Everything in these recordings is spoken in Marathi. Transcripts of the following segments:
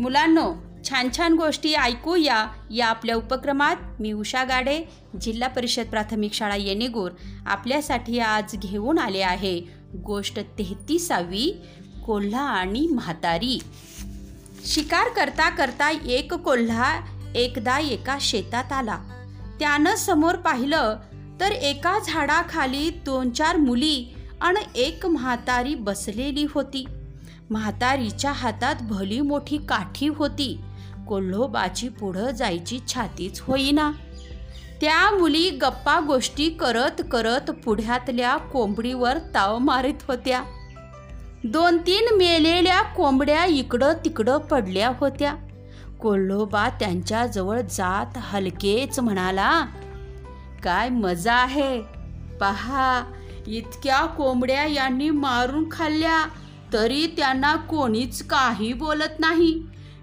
मुलांनो छान छान गोष्टी ऐकूया या आपल्या उपक्रमात मी उषा गाडे जिल्हा परिषद प्राथमिक शाळा येणेगूर आपल्यासाठी आज घेऊन आले आहे गोष्ट तेहतीसावी कोल्हा आणि म्हातारी. शिकार करता करता एक कोल्हा एकदा एका शेतात आला. त्यानं समोर पाहिलं तर एका झाडाखाली दोन चार मुली आणि एक म्हातारी बसलेली होती. म्हातारीच्या हातात भली मोठी काठी होती. कोल्होबाची पुढं जायची छातीच होईना. त्या मुली गप्पा गोष्टी करत करत पुढ्यातल्या कोंबडीवर ताव मारित होत्या. दोन तीन मेलेल्या कोंबड्या इकडं तिकडं पडल्या होत्या. कोल्होबा त्यांच्याजवळ जात हलकेच म्हणाला काय मजा आहे. पहा इतक्या कोंबड्या यांनी मारून खाल्ल्या. तरी त्यांना कोणीच काही बोलत नाही.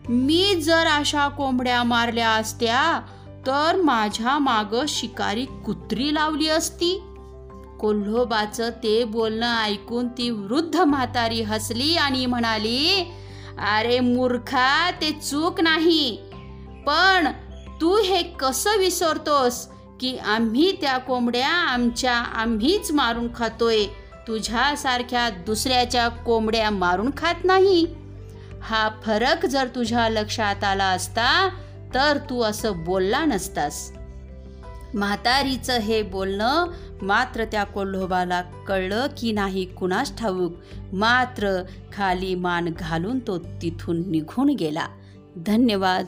मी जर अशा कोंबड्या मारल्या असत्या तर माझ्या माग शिकारी कुत्री लावली असती. कोल्होबाचं ते बोलणं ऐकून ती वृद्ध म्हातारी हसली आणि म्हणाली अरे मूर्खा ते चूक नाही. पण तू हे कसं विसरतोस की आम्ही त्या कोंबड्या आमच्या आम्हीच मारून खातोय? तुझ्यासारख्या दुसऱ्याच्या कोंबड्या मारून खात नाही. हा फरक जर तुझ्या लक्षात आला असता तर तू असं बोलला नसतास. म्हातारीचं हे बोलणं मात्र त्या कोल्होबाला कळलं की नाही कुणास ठाऊक. मात्र खाली मान घालून तो तिथून निघून गेला. धन्यवाद.